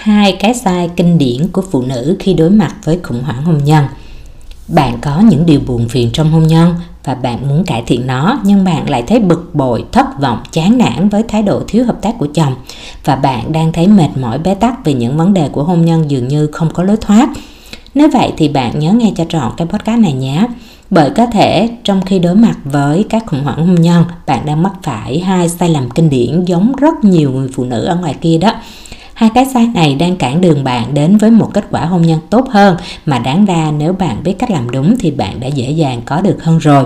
hai cái sai kinh điển của phụ nữ khi đối mặt với khủng hoảng hôn nhân. Bạn có những điều buồn phiền trong hôn nhân và bạn muốn cải thiện nó, nhưng bạn lại thấy bực bội, thất vọng, chán nản với thái độ thiếu hợp tác của chồng. Và bạn đang thấy mệt mỏi, bế tắc vì những vấn đề của hôn nhân dường như không có lối thoát. Nếu vậy thì bạn nhớ nghe cho trọn cái podcast này nhé. Bởi có thể, trong khi đối mặt với các khủng hoảng hôn nhân, bạn đang mắc phải hai sai lầm kinh điển giống rất nhiều người phụ nữ ở ngoài kia đó hai cái sai này đang cản đường bạn đến với một kết quả hôn nhân tốt hơn. Mà đáng ra nếu bạn biết cách làm đúng thì bạn đã dễ dàng có được hơn rồi.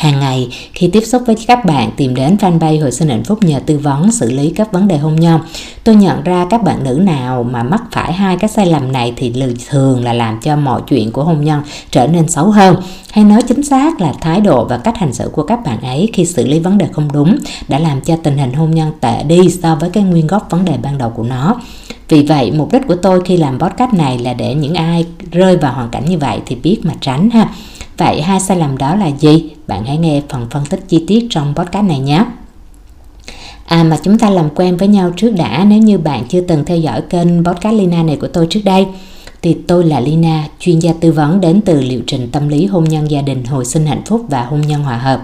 Hàng ngày, khi tiếp xúc với các bạn tìm đến fanpage Hồi sinh hạnh phúc nhờ tư vấn xử lý các vấn đề hôn nhân, tôi nhận ra các bạn nữ nào mà mắc phải hai cái sai lầm này thì thường là làm cho mọi chuyện của hôn nhân trở nên xấu hơn. Hay nói chính xác là thái độ và cách hành xử của các bạn ấy khi xử lý vấn đề không đúng đã làm cho tình hình hôn nhân tệ đi so với cái nguyên gốc vấn đề ban đầu của nó. Vì vậy, mục đích của tôi khi làm podcast này là để những ai rơi vào hoàn cảnh như vậy thì biết mà tránh ha. Vậy hai sai lầm đó là gì? Bạn hãy nghe phần phân tích chi tiết trong podcast này nhé. À mà chúng ta làm quen với nhau trước đã, nếu như bạn chưa từng theo dõi kênh podcast Lina này của tôi trước đây thì tôi là Lina, chuyên gia tư vấn đến từ liệu trình tâm lý hôn nhân gia đình hồi sinh hạnh phúc và hôn nhân hòa hợp.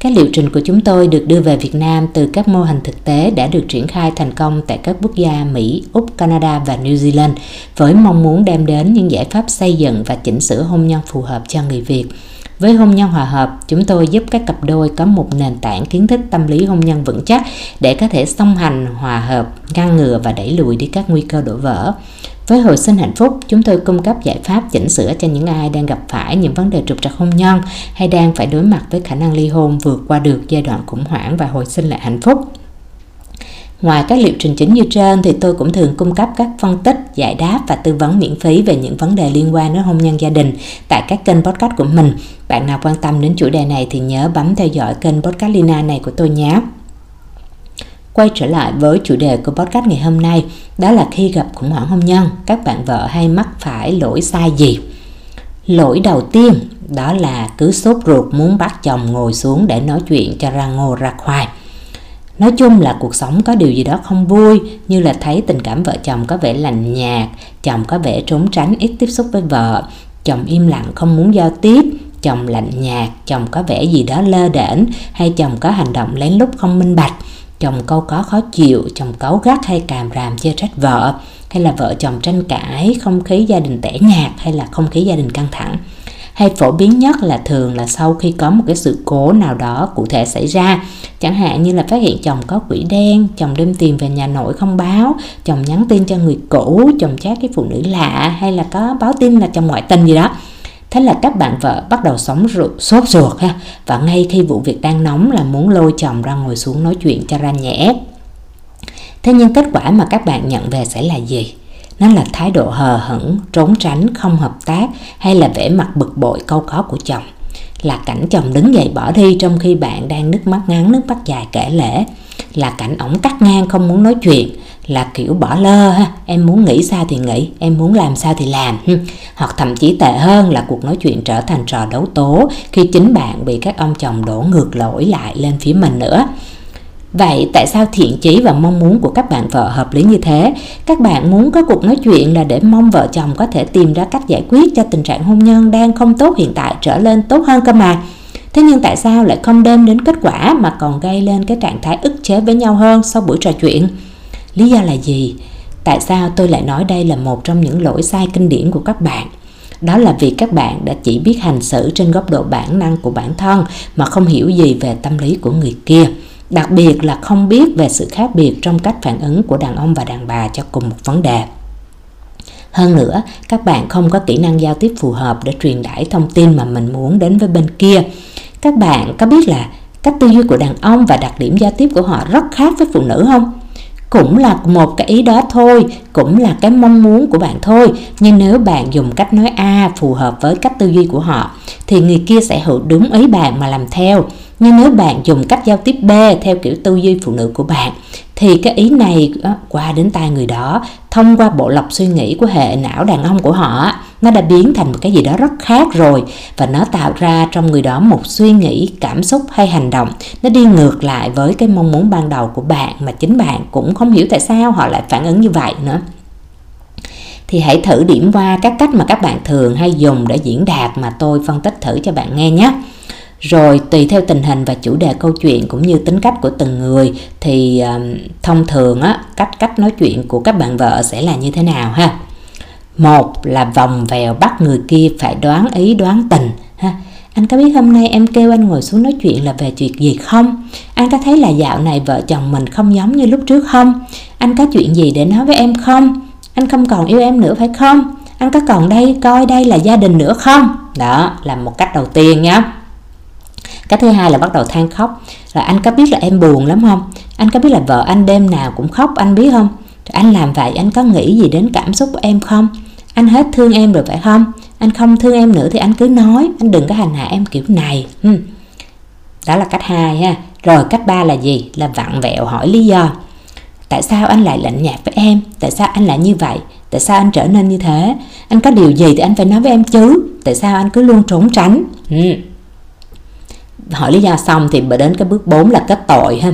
Các liệu trình của chúng tôi được đưa về Việt Nam từ các mô hình thực tế đã được triển khai thành công tại các quốc gia Mỹ, Úc, Canada và New Zealand với mong muốn đem đến những giải pháp xây dựng và chỉnh sửa hôn nhân phù hợp cho người Việt. Với hôn nhân hòa hợp, chúng tôi giúp các cặp đôi có một nền tảng kiến thức tâm lý hôn nhân vững chắc để có thể song hành, hòa hợp, ngăn ngừa và đẩy lùi đi các nguy cơ đổ vỡ. Với hồi sinh hạnh phúc, chúng tôi cung cấp giải pháp chỉnh sửa cho những ai đang gặp phải những vấn đề trục trặc hôn nhân hay đang phải đối mặt với khả năng ly hôn vượt qua được giai đoạn khủng hoảng và hồi sinh lại hạnh phúc. Ngoài các liệu trình chính như trên thì tôi cũng thường cung cấp các phân tích, giải đáp và tư vấn miễn phí về những vấn đề liên quan đến hôn nhân gia đình tại các kênh podcast của mình. Bạn nào quan tâm đến chủ đề này thì nhớ bấm theo dõi kênh podcast Lina này của tôi nhé. Quay trở lại với chủ đề của podcast ngày hôm nay, đó là khi gặp khủng hoảng hôn nhân, các bạn vợ hay mắc phải lỗi sai gì? Lỗi đầu tiên đó là cứ sốt ruột muốn bắt chồng ngồi xuống để nói chuyện cho ra ngô ra khoai. Nói chung là cuộc sống có điều gì đó không vui như là thấy tình cảm vợ chồng có vẻ lành nhạt, chồng có vẻ trốn tránh ít tiếp xúc với vợ, chồng im lặng không muốn giao tiếp, chồng lạnh nhạt, chồng có vẻ gì đó lơ đễnh hay chồng có hành động lén lút không minh bạch, chồng câu có khó chịu, chồng cáu gắt hay càm ràm chê trách vợ, hay là vợ chồng tranh cãi, không khí gia đình tẻ nhạt hay là không khí gia đình căng thẳng. Hay phổ biến nhất là thường là sau khi có một cái sự cố nào đó cụ thể xảy ra chẳng hạn như là phát hiện chồng có quỷ đen chồng đem tiền về nhà nội không báo chồng nhắn tin cho người cũ chồng chat cái phụ nữ lạ hay là có báo tin là chồng ngoại tình gì đó thế là các bạn vợ bắt đầu sống ruột, sốt ruột ha. Và ngay khi vụ việc đang nóng là muốn lôi chồng ra ngồi xuống nói chuyện cho ra nhẽ thế nhưng kết quả mà các bạn nhận về sẽ là gì? Nó là thái độ hờ hững trốn tránh không hợp tác hay là vẻ mặt bực bội câu có của chồng? Là cảnh chồng đứng dậy bỏ đi trong khi bạn đang nước mắt ngắn nước mắt dài kể lễ là cảnh ổng cắt ngang không muốn nói chuyện là kiểu bỏ lơ ha, em muốn nghĩ sao thì nghĩ, em muốn làm sao thì làm hoặc thậm chí tệ hơn là cuộc nói chuyện trở thành trò đấu tố khi chính bạn bị các ông chồng đổ ngược lỗi lại lên phía mình nữa Vậy tại sao thiện chí và mong muốn của các bạn vợ hợp lý như thế? Các bạn muốn có cuộc nói chuyện là để mong vợ chồng có thể tìm ra cách giải quyết cho tình trạng hôn nhân đang không tốt hiện tại trở lên tốt hơn cơ mà. Thế nhưng tại sao lại không đem đến kết quả mà còn gây lên cái trạng thái ức chế với nhau hơn sau buổi trò chuyện? Lý do là gì? Tại sao tôi lại nói đây là một trong những lỗi sai kinh điển của các bạn? đó là vì các bạn đã chỉ biết hành xử trên góc độ bản năng của bản thân mà không hiểu gì về tâm lý của người kia đặc biệt là không biết về sự khác biệt trong cách phản ứng của đàn ông và đàn bà cho cùng một vấn đề hơn nữa, các bạn không có kỹ năng giao tiếp phù hợp để truyền tải thông tin mà mình muốn đến với bên kia các bạn có biết là cách tư duy của đàn ông và đặc điểm giao tiếp của họ rất khác với phụ nữ không cũng là một cái ý đó thôi, cũng là cái mong muốn của bạn thôi. Nhưng nếu bạn dùng cách nói a phù hợp với cách tư duy của họ, thì người kia sẽ hiểu đúng ý bạn mà làm theo. Nhưng nếu bạn dùng cách giao tiếp B theo kiểu tư duy phụ nữ của bạn thì cái ý này qua đến tai người đó, thông qua bộ lọc suy nghĩ của hệ não đàn ông của họ, nó đã biến thành một cái gì đó rất khác rồi. Và nó tạo ra trong người đó một suy nghĩ, cảm xúc hay hành động. Nó đi ngược lại với cái mong muốn ban đầu của bạn mà chính bạn cũng không hiểu tại sao họ lại phản ứng như vậy nữa. Thì hãy thử điểm qua các cách mà các bạn thường hay dùng để diễn đạt mà tôi phân tích thử cho bạn nghe nhé rồi tùy theo tình hình và chủ đề câu chuyện cũng như tính cách của từng người thì um, thông thường á cách cách nói chuyện của các bạn vợ sẽ là như thế nào ha? Một là vòng vèo bắt người kia phải đoán ý đoán tình ha? Anh có biết hôm nay em kêu anh ngồi xuống nói chuyện là về chuyện gì không? Anh có thấy là dạo này vợ chồng mình không giống như lúc trước không? Anh có chuyện gì để nói với em không? Anh không còn yêu em nữa phải không? Anh có còn đây coi đây là gia đình nữa không? Đó là một cách đầu tiên nhé cái thứ hai là bắt đầu than khóc. Là anh có biết là em buồn lắm không? Anh có biết là vợ anh đêm nào cũng khóc, anh biết không? Anh làm vậy, anh có nghĩ gì đến cảm xúc của em không? Anh hết thương em rồi phải không? Anh không thương em nữa thì anh cứ nói, anh đừng có hành hạ em kiểu này. Ừ. đó là cách hai ha. Rồi cách ba là gì? Là vặn vẹo hỏi lý do. Tại sao anh lại lạnh nhạt với em? Tại sao anh lại như vậy? Tại sao anh trở nên như thế? Anh có điều gì thì anh phải nói với em chứ? Tại sao anh cứ luôn trốn tránh? Ừ hỏi lý do xong thì đến cái bước 4 là kết tội ha.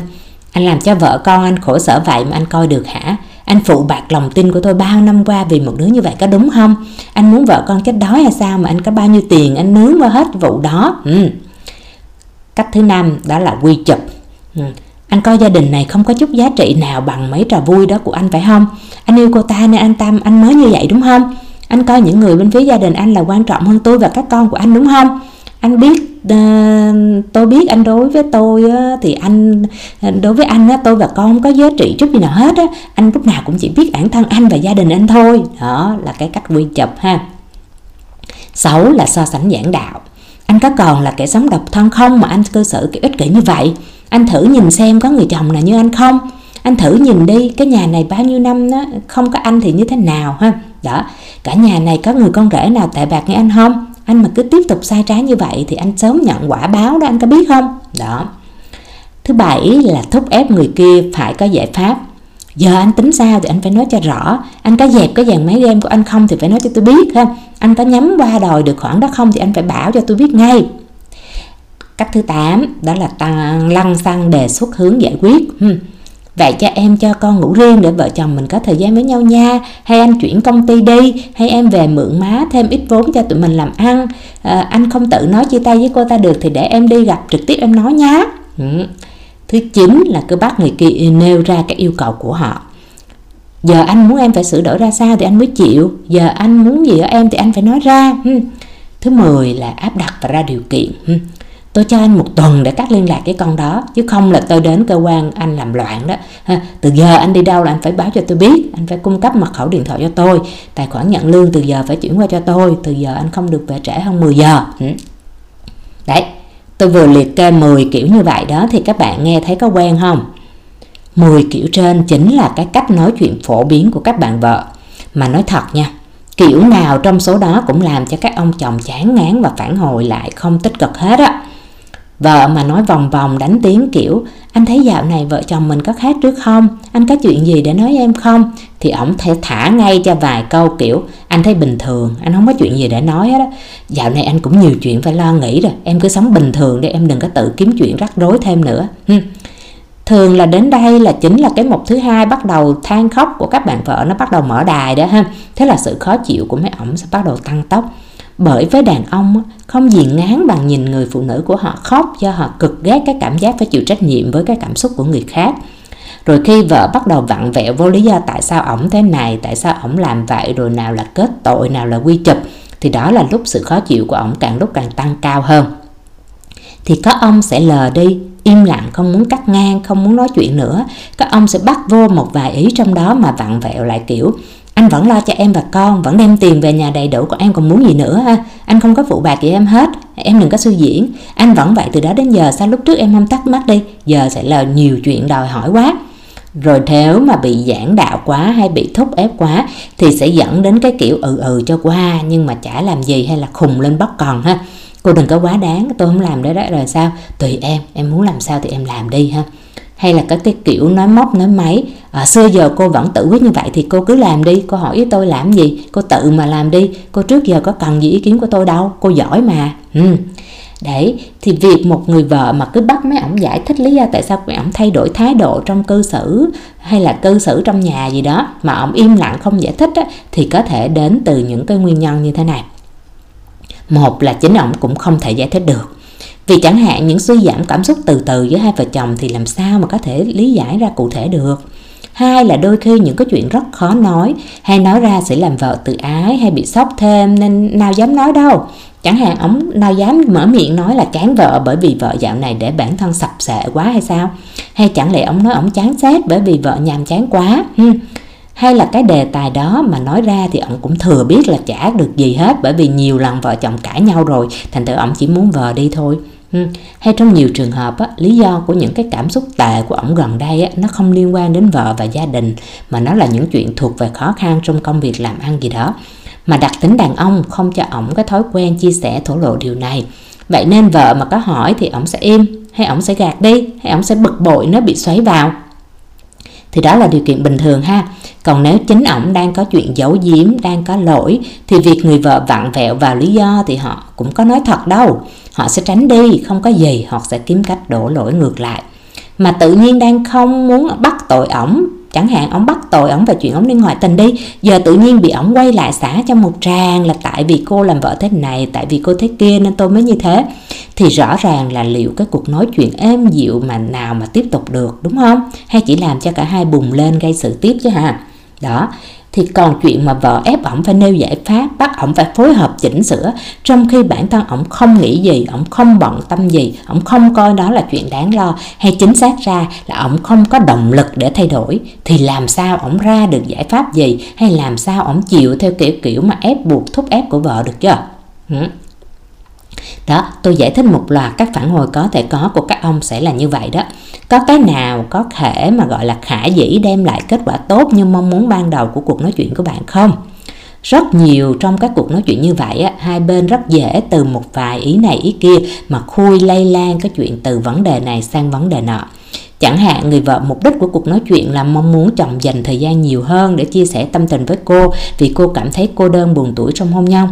Anh làm cho vợ con anh khổ sở vậy mà anh coi được hả? Anh phụ bạc lòng tin của tôi bao năm qua vì một đứa như vậy có đúng không? Anh muốn vợ con chết đói hay sao mà anh có bao nhiêu tiền anh nướng vào hết vụ đó? Ừ. cách thứ năm, đó là quy chụp. Ừ. anh coi gia đình này không có chút giá trị nào bằng mấy trò vui đó của anh phải không? Anh yêu cô ta nên anh tâm anh mới như vậy đúng không? Anh coi những người bên phía gia đình anh là quan trọng hơn tôi và các con của anh đúng không? Anh biết uh, tôi biết anh đối với tôi uh, thì anh đối với anh uh, tôi và con không có giá trị chút gì nào hết á. Anh lúc nào cũng chỉ biết bản thân anh và gia đình anh thôi. Đó là cái cách quy chụp ha. Sáu là so sánh giảng đạo. Anh có còn là kẻ sống độc thân không mà anh cư xử cái ích kỷ như vậy? Anh thử nhìn xem có người chồng nào như anh không? Anh thử nhìn đi cái nhà này bao nhiêu năm đó không có anh thì như thế nào ha? Đó cả nhà này có người con rể nào tệ bạc như anh không? Anh mà cứ tiếp tục sai trái như vậy thì anh sớm nhận quả báo đó, anh có biết không? Đó. Thứ bảy là thúc ép người kia phải có giải pháp. Giờ anh tính sao thì anh phải nói cho rõ. Anh có dẹp cái dàn máy game của anh không thì phải nói cho tôi biết ha. Anh có nhắm qua đòi được khoản đó không thì anh phải bảo cho tôi biết ngay. Cách thứ 8 đó là tăng lăng xăng đề xuất hướng giải quyết. Vậy cho em cho con ngủ riêng để vợ chồng mình có thời gian với nhau nha. Hay anh chuyển công ty đi Hay em về mượn má thêm ít vốn cho tụi mình làm ăn. À, Anh không tự nói chia tay với cô ta được Thì để em đi gặp trực tiếp em nói nhá ừ. Thứ chín là cứ bắt người kia nêu ra các yêu cầu của họ. Giờ anh muốn em phải sửa đổi ra sao thì anh mới chịu. Giờ anh muốn gì ở em thì anh phải nói ra. Ừ. Thứ 10 là áp đặt và ra điều kiện. Ừ tôi cho anh một tuần để cắt liên lạc với con đó chứ không là tôi đến cơ quan anh làm loạn đó. Ha, từ giờ anh đi đâu là anh phải báo cho tôi biết. Anh phải cung cấp mật khẩu điện thoại cho tôi. Tài khoản nhận lương từ giờ phải chuyển qua cho tôi. Từ giờ anh không được về trễ hơn 10 giờ. Ừ. đấy tôi vừa liệt kê 10 kiểu như vậy đó thì các bạn nghe thấy có quen không? 10 kiểu trên chính là cái cách nói chuyện phổ biến của các bạn vợ. Mà nói thật nha kiểu nào trong số đó cũng làm cho các ông chồng chán ngán và phản hồi lại không tích cực hết á. Vợ mà nói vòng vòng đánh tiếng kiểu Anh thấy dạo này vợ chồng mình có khác trước không? Anh có chuyện gì để nói em không? Thì ổng thể thả ngay cho vài câu kiểu Anh thấy bình thường, anh không có chuyện gì để nói hết á. Dạo này anh cũng nhiều chuyện phải lo nghĩ rồi Em cứ sống bình thường để em đừng có tự kiếm chuyện rắc rối thêm nữa. Thường là đến đây là chính là cái mục thứ hai bắt đầu than khóc của các bạn vợ nó bắt đầu mở đài đó ha. Thế là sự khó chịu của mấy ổng sẽ bắt đầu tăng tốc bởi với đàn ông không gì ngán bằng nhìn người phụ nữ của họ khóc do họ cực ghét cái cảm giác phải chịu trách nhiệm với cái cảm xúc của người khác. Rồi khi vợ bắt đầu vặn vẹo vô lý do tại sao ổng thế này, tại sao ổng làm vậy, rồi nào là kết tội, nào là quy chụp, thì đó là lúc sự khó chịu của ổng càng lúc càng tăng cao hơn. Thì có ông sẽ lờ đi, im lặng, không muốn cắt ngang, không muốn nói chuyện nữa. Các ông sẽ bắt vô một vài ý trong đó mà vặn vẹo lại, kiểu anh vẫn lo cho em và con, vẫn đem tiền về nhà đầy đủ, còn em còn muốn gì nữa ha? Anh không có phụ bạc gì em hết, em đừng có suy diễn. Anh vẫn vậy từ đó đến giờ, sao lúc trước em không tắt mắt đi? Giờ sẽ là nhiều chuyện đòi hỏi quá. Rồi nếu mà bị giảng đạo quá hay bị thúc ép quá, thì sẽ dẫn đến cái kiểu ừ ừ cho qua, nhưng mà chả làm gì hay là khùng lên bóc còn ha? Cô đừng có quá đáng, tôi không làm đấy đó, rồi sao? Tùy em em muốn làm sao thì em làm đi ha? Hay là cái, cái kiểu nói móc nói máy? À, xưa giờ cô vẫn tự quyết như vậy thì cô cứ làm đi. Cô hỏi với tôi làm gì? Cô tự mà làm đi. Cô trước giờ có cần gì ý kiến của tôi đâu. Cô giỏi mà. Ừ. đấy thì việc một người vợ mà cứ bắt mấy ổng giải thích lý do tại sao mấy ổng thay đổi thái độ trong cư xử hay là cư xử trong nhà gì đó mà ổng im lặng không giải thích á, thì có thể đến từ những cái nguyên nhân như thế này. Một là chính ổng cũng không thể giải thích được vì chẳng hạn những suy giảm cảm xúc từ từ giữa hai vợ chồng thì làm sao mà có thể lý giải ra cụ thể được? Hai là đôi khi những cái chuyện rất khó nói, hay nói ra sẽ làm vợ tự ái hay bị sốc thêm, nên nào dám nói đâu. Chẳng hạn ông nào dám mở miệng nói là chán vợ bởi vì vợ dạo này để bản thân sập sệ quá hay sao? Hay chẳng lẽ ông nói ông chán xét bởi vì vợ nhàm chán quá? Hmm. hay là cái đề tài đó mà nói ra thì ông cũng thừa biết là chả được gì hết bởi vì nhiều lần vợ chồng cãi nhau rồi, thành thử ông chỉ muốn vợ đi thôi. Ừ. Hay trong nhiều trường hợp á, lý do của những cái cảm xúc tệ của ổng gần đây á, nó không liên quan đến vợ và gia đình mà nó là những chuyện thuộc về khó khăn trong công việc làm ăn gì đó. Mà đặc tính đàn ông không cho ổng cái thói quen chia sẻ thổ lộ điều này. Vậy nên vợ mà có hỏi thì ổng sẽ im hay ổng sẽ gạt đi hay ổng sẽ bực bội nếu bị xoáy vào? Thì đó là điều kiện bình thường ha. Còn nếu chính ổng đang có chuyện giấu giếm, đang có lỗi, thì việc người vợ vặn vẹo vào lý do thì họ cũng có nói thật đâu. Họ sẽ tránh đi, không có gì, họ sẽ kiếm cách đổ lỗi ngược lại. Mà tự nhiên đang không muốn bắt tội ổng chẳng hạn, ông bắt tội ông về chuyện ông đi ngoại tình đi. Giờ tự nhiên bị ông quay lại xả cho một tràng là tại vì cô làm vợ thế này, tại vì cô thế kia nên tôi mới như thế. Thì rõ ràng là liệu cái cuộc nói chuyện êm dịu mà nào mà tiếp tục được, đúng không? Hay chỉ làm cho cả hai bùng lên gây sự tiếp chứ hả? Đó thì còn chuyện mà vợ ép ổng phải nêu giải pháp, bắt ổng phải phối hợp chỉnh sửa. Trong khi bản thân ổng không nghĩ gì, ổng không bận tâm gì, ổng không coi đó là chuyện đáng lo, hay chính xác ra là ổng không có động lực để thay đổi, thì làm sao ổng ra được giải pháp gì, hay làm sao ổng chịu theo kiểu kiểu mà ép buộc, thúc ép của vợ được chưa ừ. đó, tôi giải thích một loạt các phản hồi có thể có của các ông sẽ là như vậy đó có cái nào có thể mà gọi là khả dĩ đem lại kết quả tốt như mong muốn ban đầu của cuộc nói chuyện của bạn không? Rất nhiều trong các cuộc nói chuyện như vậy á, hai bên rất dễ từ một vài ý này ý kia mà khui lây lan cái chuyện từ vấn đề này sang vấn đề nọ. Chẳng hạn người vợ mục đích của cuộc nói chuyện là mong muốn chồng dành thời gian nhiều hơn để chia sẻ tâm tình với cô vì cô cảm thấy cô đơn buồn tuổi trong hôn nhân.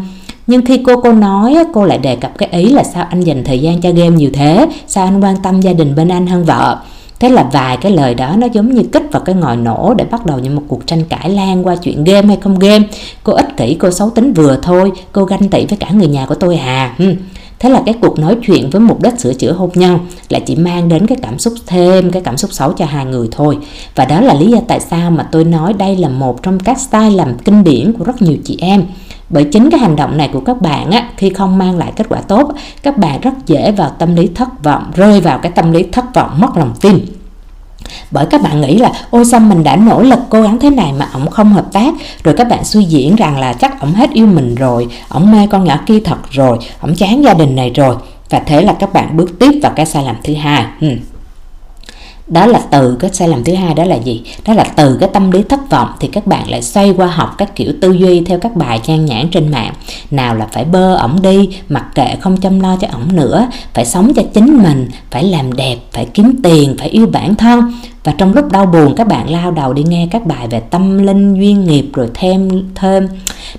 Nhưng khi cô cô nói cô lại đề cập cái ý là sao anh dành thời gian cho game nhiều thế sao anh quan tâm gia đình bên anh hơn vợ? Thế là vài cái lời đó nó giống như kích vào cái ngòi nổ để bắt đầu những một cuộc tranh cãi lan qua chuyện game hay không game. Cô ích kỷ cô xấu tính vừa thôi cô ganh tị với cả người nhà của tôi hà. Ừ. thế là cái cuộc nói chuyện với mục đích sửa chữa hôn nhân lại chỉ mang đến cái cảm xúc thêm cái cảm xúc xấu cho hai người thôi. Và đó là lý do tại sao mà tôi nói đây là một trong các style làm kinh điển của rất nhiều chị em. Bởi chính cái hành động này của các bạn á, khi không mang lại kết quả tốt các bạn rất dễ vào tâm lý thất vọng rơi vào cái tâm lý thất vọng mất lòng tin bởi các bạn nghĩ là ôi sao mình đã nỗ lực cố gắng thế này mà ổng không hợp tác? Rồi các bạn suy diễn rằng là, chắc ổng hết yêu mình rồi, ổng mê con nhỏ kia thật rồi, ổng chán gia đình này rồi. Và thế là các bạn bước tiếp vào cái sai lầm thứ hai. Ừ đó là từ cái sai lầm thứ hai đó là gì? Đó là từ cái tâm lý thất vọng thì các bạn lại xoay qua học các kiểu tư duy theo các bài trang nhãn trên mạng. Nào là phải bơ ổng đi, mặc kệ không chăm lo cho ổng nữa, phải sống cho chính mình, phải làm đẹp, phải kiếm tiền, phải yêu bản thân. Và trong lúc đau buồn, các bạn lao đầu đi nghe các bài về tâm linh, duyên nghiệp, rồi thêm thêm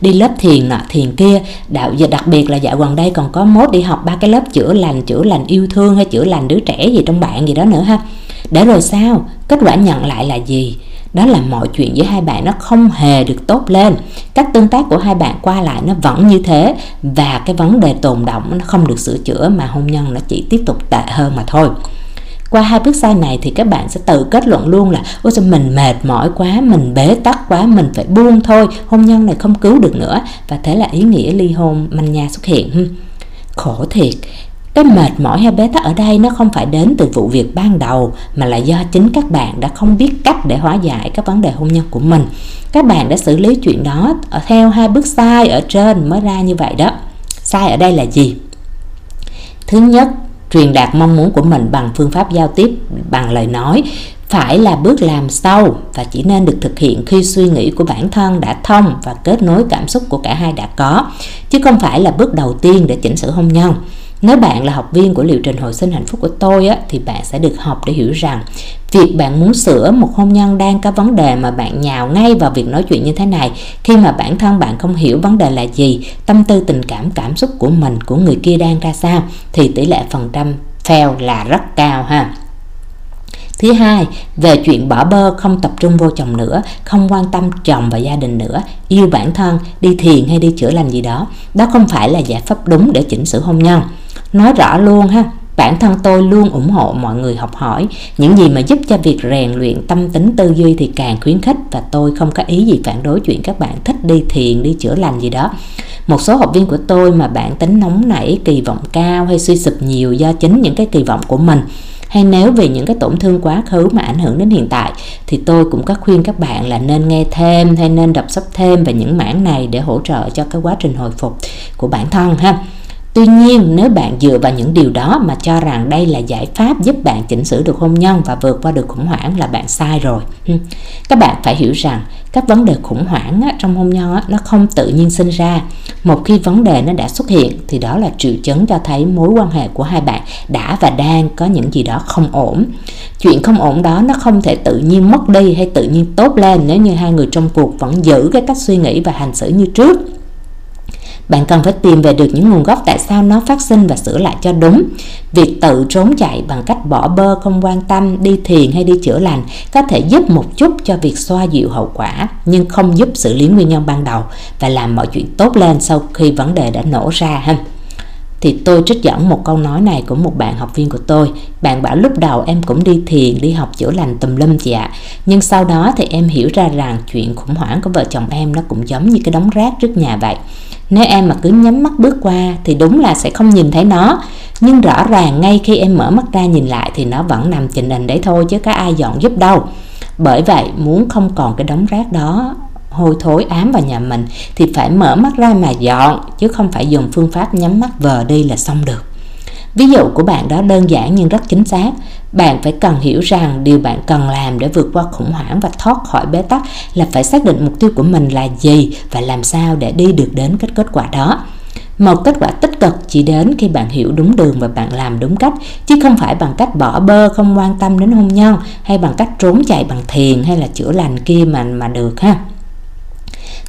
đi lớp thiền nọ, thiền kia. Đạo giờ đặc biệt là dạo gần đây còn có mốt đi học ba cái lớp chữa lành chữa lành yêu thương hay chữa lành đứa trẻ gì trong bạn gì đó nữa ha để rồi sao? Kết quả nhận lại là gì? Đó là mọi chuyện giữa hai bạn nó không hề được tốt lên. Cách tương tác của hai bạn qua lại nó vẫn như thế. Và cái vấn đề tồn động nó không được sửa chữa mà hôn nhân nó chỉ tiếp tục tệ hơn mà thôi. Qua hai bước sai này thì các bạn sẽ tự kết luận luôn là, ôi sao mình mệt mỏi quá, mình bế tắc quá, mình phải buông thôi, hôn nhân này không cứu được nữa. Và thế là ý nghĩa ly hôn manh nha xuất hiện. Khổ thiệt cái mệt mỏi hay bế tắc ở đây nó không phải đến từ vụ việc ban đầu mà là do chính các bạn đã không biết cách để hóa giải các vấn đề hôn nhân của mình. Các bạn đã xử lý chuyện đó theo hai bước sai ở trên mới ra như vậy đó. Sai ở đây là gì? Thứ nhất, truyền đạt mong muốn của mình bằng phương pháp giao tiếp bằng lời nói phải là bước làm sâu và chỉ nên được thực hiện khi suy nghĩ của bản thân đã thông và kết nối cảm xúc của cả hai đã có chứ không phải là bước đầu tiên để chỉnh sửa hôn nhân nếu bạn là học viên của liệu trình hồi sinh hạnh phúc của tôi á, thì bạn sẽ được học để hiểu rằng việc bạn muốn sửa một hôn nhân đang có vấn đề mà bạn nhào ngay vào việc nói chuyện như thế này khi mà bản thân bạn không hiểu vấn đề là gì, tâm tư tình cảm cảm xúc của mình của người kia đang ra sao thì tỷ lệ phần trăm fail là rất cao ha. Thứ hai, về chuyện bỏ bơ không tập trung vô chồng nữa, không quan tâm chồng và gia đình nữa, yêu bản thân, đi thiền hay đi chữa lành gì đó, đó không phải là giải pháp đúng để chỉnh sửa hôn nhân. Nói rõ luôn ha, bản thân tôi luôn ủng hộ mọi người học hỏi. Những gì mà giúp cho việc rèn luyện tâm tính tư duy thì càng khuyến khích và tôi không có ý gì phản đối chuyện các bạn thích đi thiền đi chữa lành gì đó. Một số học viên của tôi mà bản tính nóng nảy kỳ vọng cao hay suy sụp nhiều do chính những cái kỳ vọng của mình. Hay nếu vì những cái tổn thương quá khứ mà ảnh hưởng đến hiện tại thì tôi cũng có khuyên các bạn là nên nghe thêm hay nên đọc sách thêm về những mảng này để hỗ trợ cho cái quá trình hồi phục của bản thân ha. Tuy nhiên, nếu bạn dựa vào những điều đó mà cho rằng đây là giải pháp giúp bạn chỉnh sửa được hôn nhân và vượt qua được khủng hoảng là bạn sai rồi. Các bạn phải hiểu rằng các vấn đề khủng hoảng trong hôn nhân nó không tự nhiên sinh ra. Một khi vấn đề nó đã xuất hiện thì đó là triệu chứng cho thấy mối quan hệ của hai bạn đã và đang có những gì đó không ổn. Chuyện không ổn đó nó không thể tự nhiên mất đi hay tự nhiên tốt lên nếu như hai người trong cuộc vẫn giữ cái cách suy nghĩ và hành xử như trước bạn cần phải tìm về được những nguồn gốc tại sao nó phát sinh và sửa lại cho đúng. Việc tự trốn chạy bằng cách bỏ bơ không quan tâm, đi thiền hay đi chữa lành có thể giúp một chút cho việc xoa dịu hậu quả, nhưng không giúp xử lý nguyên nhân ban đầu và làm mọi chuyện tốt lên sau khi vấn đề đã nổ ra ha. Thì tôi trích dẫn một câu nói này của một bạn học viên của tôi. Bạn bảo lúc đầu em cũng đi thiền, đi học chữa lành tùm lum chị ạ. Nhưng sau đó thì em hiểu ra rằng chuyện khủng hoảng của vợ chồng em nó cũng giống như cái đống rác trước nhà vậy nếu em mà cứ nhắm mắt bước qua thì đúng là sẽ không nhìn thấy nó. Nhưng rõ ràng ngay khi em mở mắt ra nhìn lại thì nó vẫn nằm trình hình đấy thôi chứ có ai dọn giúp đâu. Bởi vậy, muốn không còn cái đống rác đó hôi thối ám vào nhà mình thì phải mở mắt ra mà dọn, chứ không phải dùng phương pháp nhắm mắt vờ đi là xong được. Ví dụ của bạn đó đơn giản nhưng rất chính xác bạn phải cần hiểu rằng điều bạn cần làm để vượt qua khủng hoảng và thoát khỏi bế tắc là phải xác định mục tiêu của mình là gì và làm sao để đi được đến cái kết quả đó. Một kết quả tích cực chỉ đến khi bạn hiểu đúng đường và bạn làm đúng cách chứ không phải bằng cách bỏ bơ không quan tâm đến hôn nhân hay bằng cách trốn chạy bằng thiền hay là chữa lành kia mà mà được ha.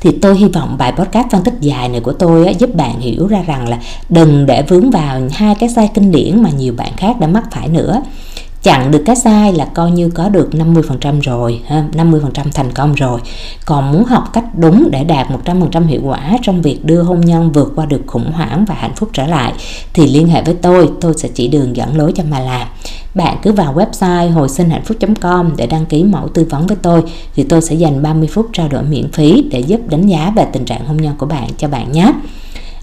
Thì tôi hy vọng bài podcast phân tích dài này của tôi á, giúp bạn hiểu ra rằng là đừng để vướng vào hai cái sai kinh điển mà nhiều bạn khác đã mắc phải nữa chặn được cái sai là coi như có được 50% rồi ha, 50% thành công rồi. Còn muốn học cách đúng để đạt 100% hiệu quả trong việc đưa hôn nhân vượt qua được khủng hoảng và hạnh phúc trở lại thì liên hệ với tôi tôi sẽ chỉ đường dẫn lối cho mà làm. Bạn cứ vào website hồi sinh hạnh phúc.com để đăng ký mẫu tư vấn với tôi thì tôi sẽ dành 30 phút trao đổi miễn phí để giúp đánh giá về tình trạng hôn nhân của bạn cho bạn nhé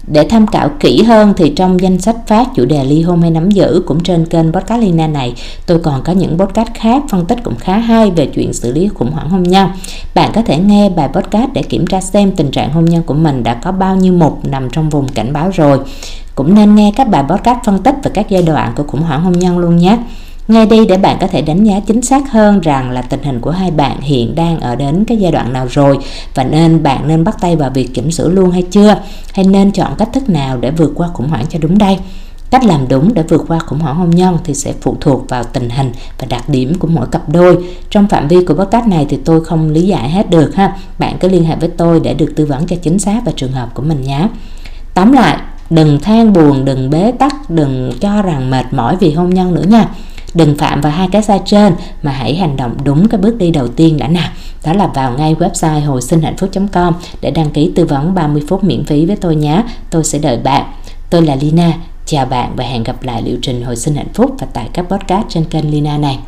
để tham khảo kỹ hơn thì trong danh sách phát chủ đề ly hôn hay nắm giữ cũng trên kênh podcast Lina này tôi còn có những podcast khác, phân tích cũng khá hay về chuyện xử lý khủng hoảng hôn nhân. Bạn có thể nghe bài podcast để kiểm tra xem tình trạng hôn nhân của mình đã có bao nhiêu mục nằm trong vùng cảnh báo rồi. Cũng nên nghe các bài podcast phân tích về các giai đoạn của khủng hoảng hôn nhân luôn nhé. Nghe đi để bạn có thể đánh giá chính xác hơn rằng là tình hình của hai bạn hiện đang ở đến cái giai đoạn nào rồi và nên bạn nên bắt tay vào việc chỉnh sửa luôn hay chưa hay nên chọn cách thức nào để vượt qua khủng hoảng cho đúng đây. Cách làm đúng để vượt qua khủng hoảng hôn nhân thì sẽ phụ thuộc vào tình hình và đặc điểm của mỗi cặp đôi. Trong phạm vi của podcast này thì tôi không lý giải hết được ha. Bạn cứ liên hệ với tôi để được tư vấn cho chính xác và trường hợp của mình nhé. Tóm lại, đừng than buồn, đừng bế tắc, đừng cho rằng mệt mỏi vì hôn nhân nữa nha đừng phạm vào hai cái sai trên, mà hãy hành động đúng cái bước đi đầu tiên đã nào đó là vào ngay website hồi sinh hạnh phúc.com để đăng ký tư vấn 30 phút miễn phí với tôi nhé. Tôi sẽ đợi bạn. Tôi là Lina. Chào bạn và hẹn gặp lại liệu trình hồi sinh hạnh phúc và tại các podcast trên kênh Lina này.